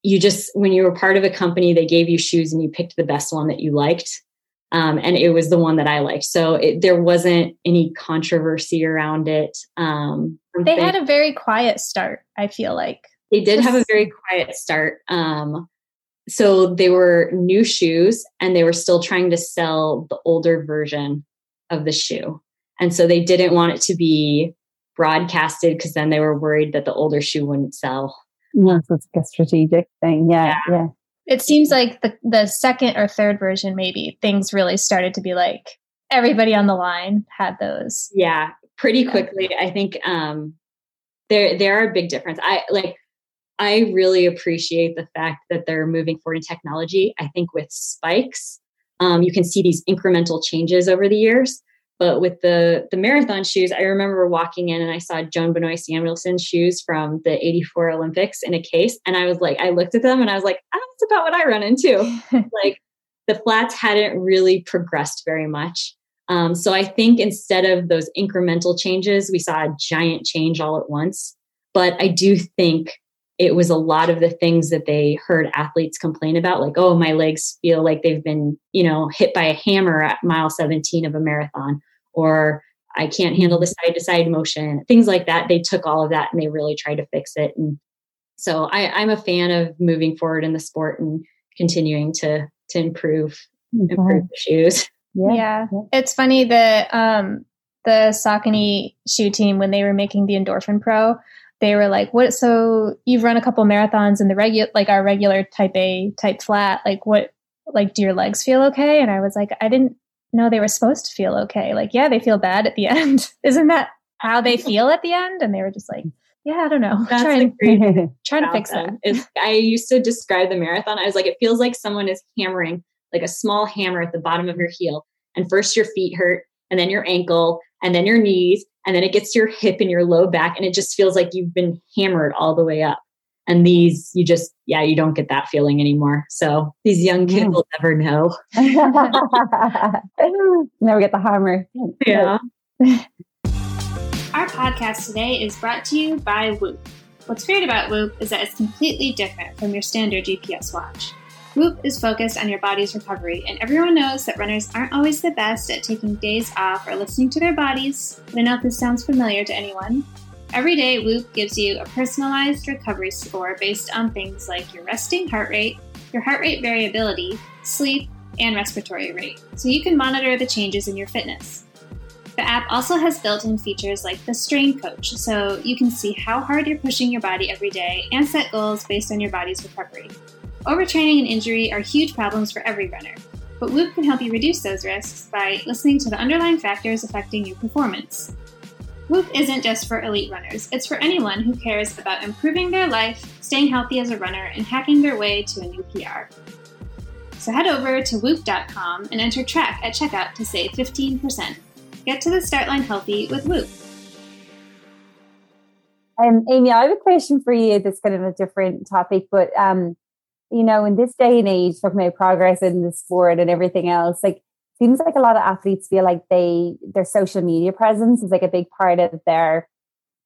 you just, when you were part of a company, they gave you shoes and you picked the best one that you liked. Um, and it was the one that I liked. So it, there wasn't any controversy around it. Um, They had a very quiet start, I feel like. They did have a very quiet start. Um, so they were new shoes and they were still trying to sell the older version of the shoe. And so they didn't want it to be broadcasted because then they were worried that the older shoe wouldn't sell. Yeah, so it's like a strategic thing. Yeah, yeah. It seems like the, the second or third version, maybe things really started to be like everybody on the line had those. Yeah, pretty Yeah. quickly. I think um, there there are a big difference. I like I really appreciate the fact that they're moving forward in technology. I think with spikes, um, you can see these incremental changes over the years. But with the the marathon shoes, I remember walking in and I saw Joan Benoit Samuelson's shoes from the '84 Olympics in a case, and I was like, I looked at them and I was like, ah, that's about what I run into like the flats hadn't really progressed very much. Um, so I think instead of those incremental changes, we saw a giant change all at once. But I do think it was a lot of the things that they heard athletes complain about, like, oh, my legs feel like they've been, you know, hit by a hammer at mile 17 of a marathon, or I can't handle the side to side motion, things like that. They took all of that and they really tried to fix it. And so I, I'm a fan of moving forward in the sport and continuing to to improve improve the shoes. Yeah. It's funny that um the Saucony shoe team when they were making the Endorphin Pro, they were like, "What? So you've run a couple marathons in the regular, like our regular Type A type flat. Like, what? Like, do your legs feel okay?" And I was like, "I didn't know they were supposed to feel okay. Like, yeah, they feel bad at the end. Isn't that how they feel at the end?" And they were just like, "Yeah, I don't know. That's trying, great trying to fix that." them I used to describe the marathon. I was like, it feels like someone is hammering like a small hammer at the bottom of your heel. And first your feet hurt, and then your ankle, and then your knees, and then it gets to your hip and your low back, and it just feels like you've been hammered all the way up. And these, you just, yeah, you don't get that feeling anymore. So these young kids mm. will never know. never get the hammer. Yeah. Our podcast today is brought to you by Whoop. What's great about Whoop is that it's completely different from your standard GPS watch. Whoop is focused on your body's recovery, and everyone knows that runners aren't always the best at taking days off or listening to their bodies. But I know if this sounds familiar to anyone. Every day, Whoop gives you a personalized recovery score based on things like your resting heart rate, your heart rate variability, sleep, and respiratory rate, so you can monitor the changes in your fitness. The app also has built in features like the Strain Coach, so you can see how hard you're pushing your body every day and set goals based on your body's recovery. Overtraining and injury are huge problems for every runner, but Whoop can help you reduce those risks by listening to the underlying factors affecting your performance. Whoop isn't just for elite runners, it's for anyone who cares about improving their life, staying healthy as a runner, and hacking their way to a new PR. So head over to whoop.com and enter track at checkout to save 15%. Get to the start line healthy with Whoop. Um, Amy, I have a question for you that's kind of a different topic, but um, you know, in this day and age, talking about progress in the sport and everything else, like seems like a lot of athletes feel like they their social media presence is like a big part of their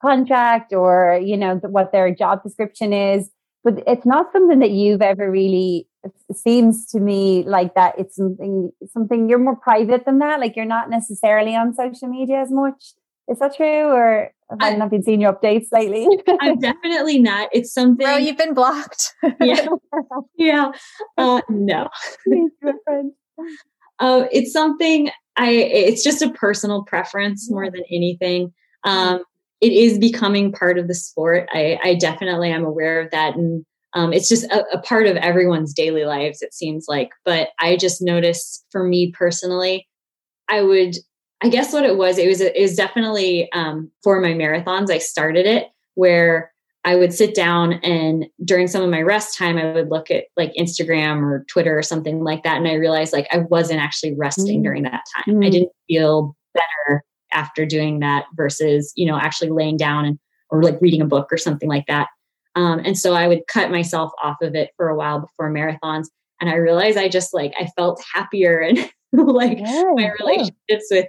contract or you know what their job description is. But it's not something that you've ever really it seems to me like that it's something something you're more private than that like you're not necessarily on social media as much is that true or have I, I not been seeing your updates lately? I'm definitely not. It's something. Bro, you've been blocked. yeah. Yeah. Uh, no. uh, it's something I, it's just a personal preference more than anything. Um, it is becoming part of the sport. I, I definitely am aware of that. And um, it's just a, a part of everyone's daily lives, it seems like. But I just noticed for me personally, I would I guess what it was, it was it was definitely um, for my marathons. I started it where I would sit down and during some of my rest time, I would look at like Instagram or Twitter or something like that, and I realized like I wasn't actually resting mm. during that time. Mm. I didn't feel better after doing that versus you know actually laying down and or like reading a book or something like that. Um, and so I would cut myself off of it for a while before marathons, and I realized I just like I felt happier and like yeah, my relationships yeah. with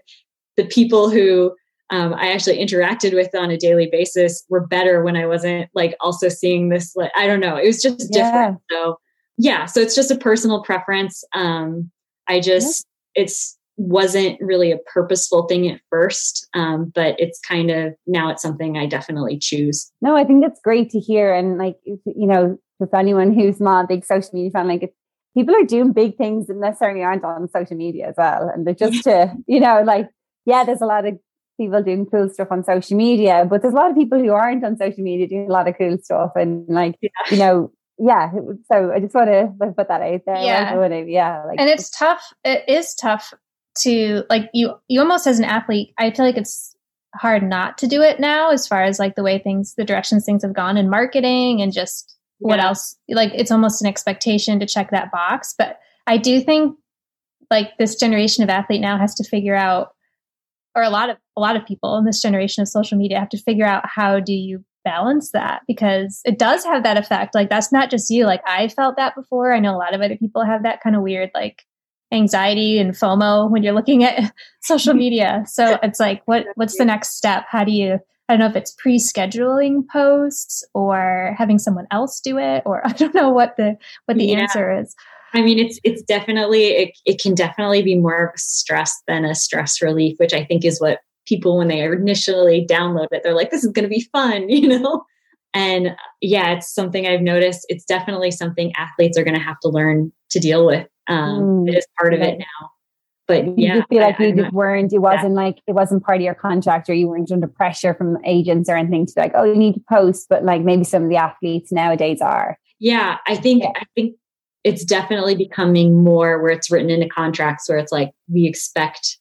the people who um, I actually interacted with on a daily basis were better when I wasn't like also seeing this. Like, I don't know. It was just yeah. different. So yeah, so it's just a personal preference. Um, I just it's wasn't really a purposeful thing at first, um, but it's kind of now it's something I definitely choose. No, I think that's great to hear. And like you know, for anyone who's not a big social media fan, like it's people are doing big things that necessarily aren't on social media as well. And they're just to, you know, like, yeah, there's a lot of people doing cool stuff on social media, but there's a lot of people who aren't on social media doing a lot of cool stuff. And like, yeah. you know, yeah. So I just want to put that out there. Yeah. yeah. Like, and it's tough. It is tough to like you, you almost as an athlete, I feel like it's hard not to do it now as far as like the way things, the directions things have gone in marketing and just what yeah. else like it's almost an expectation to check that box but i do think like this generation of athlete now has to figure out or a lot of a lot of people in this generation of social media have to figure out how do you balance that? Because it does have that effect. Like that's not just you. Like i felt that before. I know a lot of other people have that kind of weird like anxiety and fomo when you're looking at social media. So it's like what what's the next step? How do you I don't know if it's pre-scheduling posts or having someone else do it, or I don't know what the what the yeah. answer is. I mean, it's it's definitely it, it can definitely be more of a stress than a stress relief, which I think is what people when they initially download it, they're like, "This is going to be fun," you know. And yeah, it's something I've noticed. It's definitely something athletes are going to have to learn to deal with. Um, mm, it is part of it now but you yeah, just feel like I, you just weren't, it wasn't yeah. like, it wasn't part of your contract or you weren't under pressure from agents or anything to like, oh, you need to post, but like maybe some of the athletes nowadays are. Yeah. I think, yeah. I think it's definitely becoming more where it's written into contracts where it's like, we expect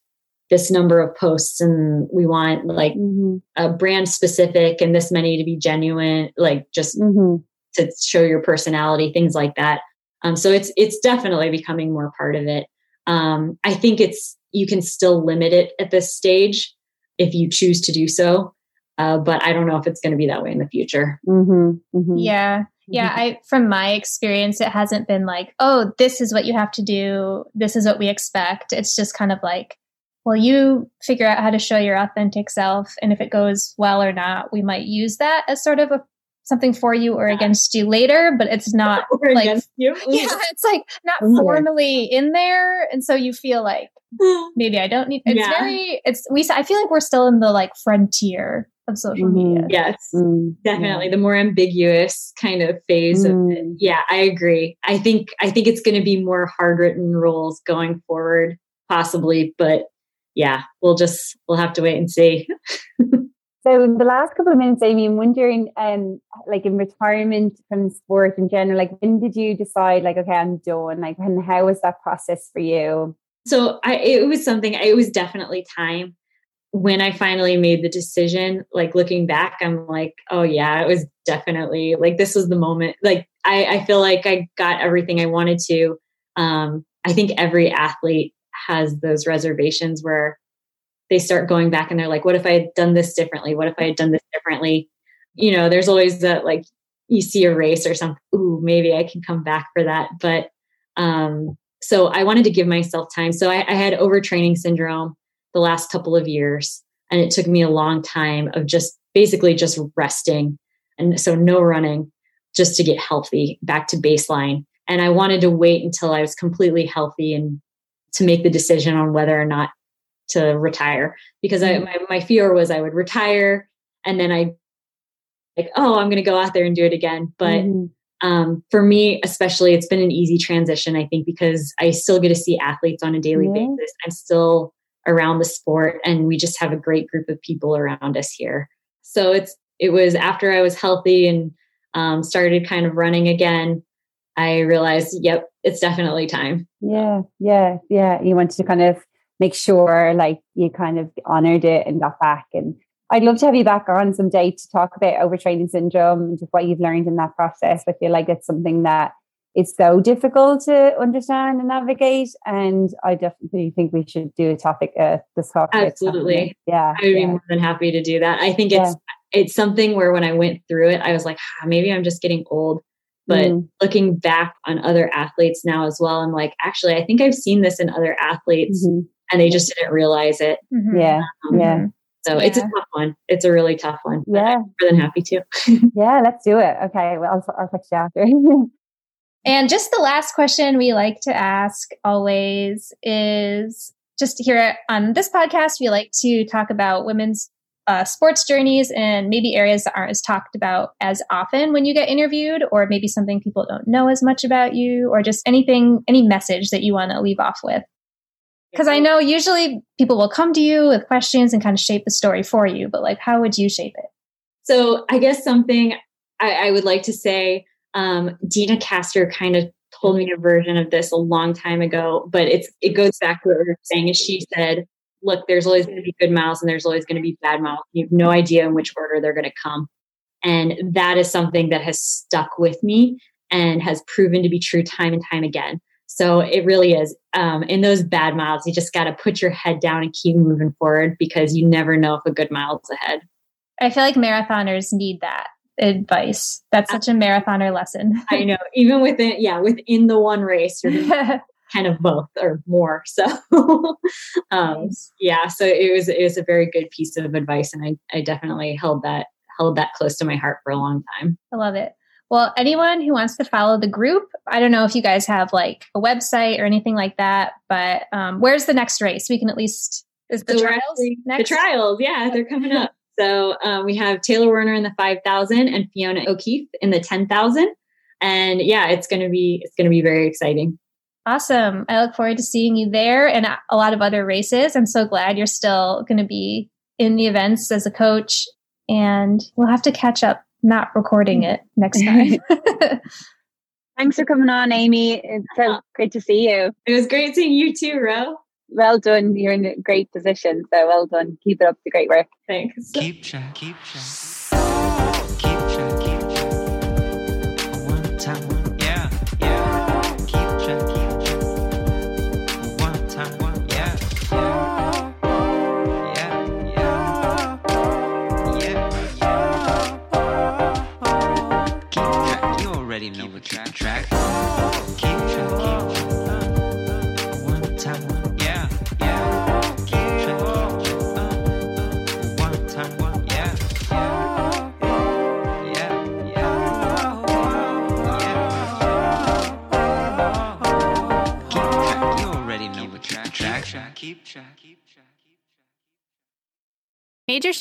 this number of posts and we want like mm-hmm. a brand specific and this many to be genuine, like just mm-hmm. to show your personality, things like that. Um, so it's, it's definitely becoming more part of it. Um, I think it's you can still limit it at this stage if you choose to do so. Uh, but I don't know if it's going to be that way in the future. Mm-hmm, mm-hmm. Yeah, Yeah, I from my experience, it hasn't been like, oh, this is what you have to do. This is what we expect. It's just kind of like, well, you figure out how to show your authentic self, and if it goes well or not, we might use that as sort of a something for you or yeah. against you later, but it's not or like against you. yeah, it's like not formally in there, and so you feel like maybe I don't need. It's yeah. very. It's we. I feel like we're still in the like frontier of social mm-hmm. media. Yes, mm-hmm. definitely yeah. the more ambiguous kind of phase mm-hmm. of it. Mm. Yeah, I agree. I think I think it's going to be more hard written rules going forward, possibly, but yeah, we'll just we'll have to wait and see. So in the last couple of minutes, Amy, I'm wondering, um, like in retirement from sport in general, like when did you decide, like, okay, I'm done? Like, and how was that process for you? So I, it was something. It was definitely time when I finally made the decision. Like looking back, I'm like, oh yeah, it was definitely like this was the moment. Like I, I feel like I got everything I wanted to. Um, I think every athlete has those reservations where they start going back and they're like, what if I had done this differently? What if I had done this differently? You know, there's always that like you see a race or something, ooh, maybe I can come back for that. But um, so I wanted to give myself time. So I, I had overtraining syndrome the last couple of years, and it took me a long time of just basically just resting. And so no running just to get healthy back to baseline. And I wanted to wait until I was completely healthy and to make the decision on whether or not to retire because I, mm-hmm. my, my fear was I would retire and then I like, oh, I'm going to go out there and do it again. But mm-hmm. um, for me, especially, it's been an easy transition, I think, because I still get to see athletes on a daily yeah. basis. I'm still around the sport and we just have a great group of people around us here. So it's, it was after I was healthy and um, started kind of running again, I realized, yep, it's definitely time. Yeah, yeah, yeah. You wanted to kind of make sure like you kind of honored it and got back. And I'd love to have you back on someday to talk about overtraining syndrome and just what you've learned in that process. I feel like it's something that is so difficult to understand and navigate. And I definitely think we should do a topic, uh, this talk. Absolutely. Yeah. I would yeah. be more than happy to do that. I think it's, yeah. it's something where when I went through it, I was like, ah, maybe I'm just getting old. But mm. looking back on other athletes now as well, I'm like, actually, I think I've seen this in other athletes. Mm-hmm and they just didn't realize it. Mm-hmm. Yeah. Um, yeah. So yeah. it's a tough one. It's a really tough one. Yeah. I'm more than happy to. yeah, let's do it. Okay. Well, I'll, I'll text you after. and just the last question we like to ask always is just here on this podcast, we like to talk about women's uh, sports journeys and maybe areas that aren't as talked about as often when you get interviewed, or maybe something people don't know as much about you, or just anything, any message that you want to leave off with. Because I know usually people will come to you with questions and kind of shape the story for you, but like, how would you shape it? So I guess something I, I would like to say, um, Deena Kastor kind of told me a version of this a long time ago, but it's it goes back to what we are saying. Is she said, "Look, there's always going to be good miles and there's always going to be bad miles. You have no idea in which order they're going to come." And that is something that has stuck with me and has proven to be true time and time again. So it really is. Um, in those bad miles, you just got to put your head down and keep moving forward because you never know if a good mile is ahead. I feel like marathoners need that advice. That's such a marathoner lesson. I know. Even within, yeah, within the one race, you're kind of both or more. So, um, yeah. So it was it was a very good piece of advice, and I I definitely held that held that close to my heart for a long time. I love it. Well, anyone who wants to follow the group, I don't know if you guys have like a website or anything like that, but um, where's the next race? We can at least is the so trials next? The trials, yeah, they're coming up. So um, we have Taylor Werner in the five thousand and Fiona O'Keeffe in the ten thousand, and yeah, it's gonna be it's gonna be very exciting. Awesome! I look forward to seeing you there and a lot of other races. I'm so glad you're still going to be in the events as a coach, and we'll have to catch up not recording it next time. Thanks for coming on, Amy. It's so great to see you. It was great seeing you too, Ro. Well done. You're in a great position. So well done. Keep it up the great work. Thanks. Keep track, keep track. Keep track,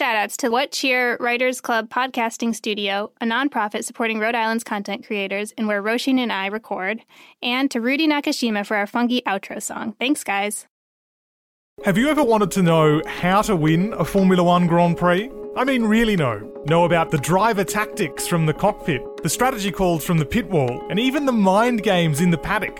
Major shoutouts to What Cheer Writers Club Podcasting Studio, a nonprofit supporting Rhode Island's content creators and where Roisin and I record, and to Rudy Nakashima for our funky outro song. Thanks, guys. Have you ever wanted to know how to win a Formula One Grand Prix? I mean, really know. Know about the driver tactics from the cockpit, the strategy calls from the pit wall, and even the mind games in the paddock.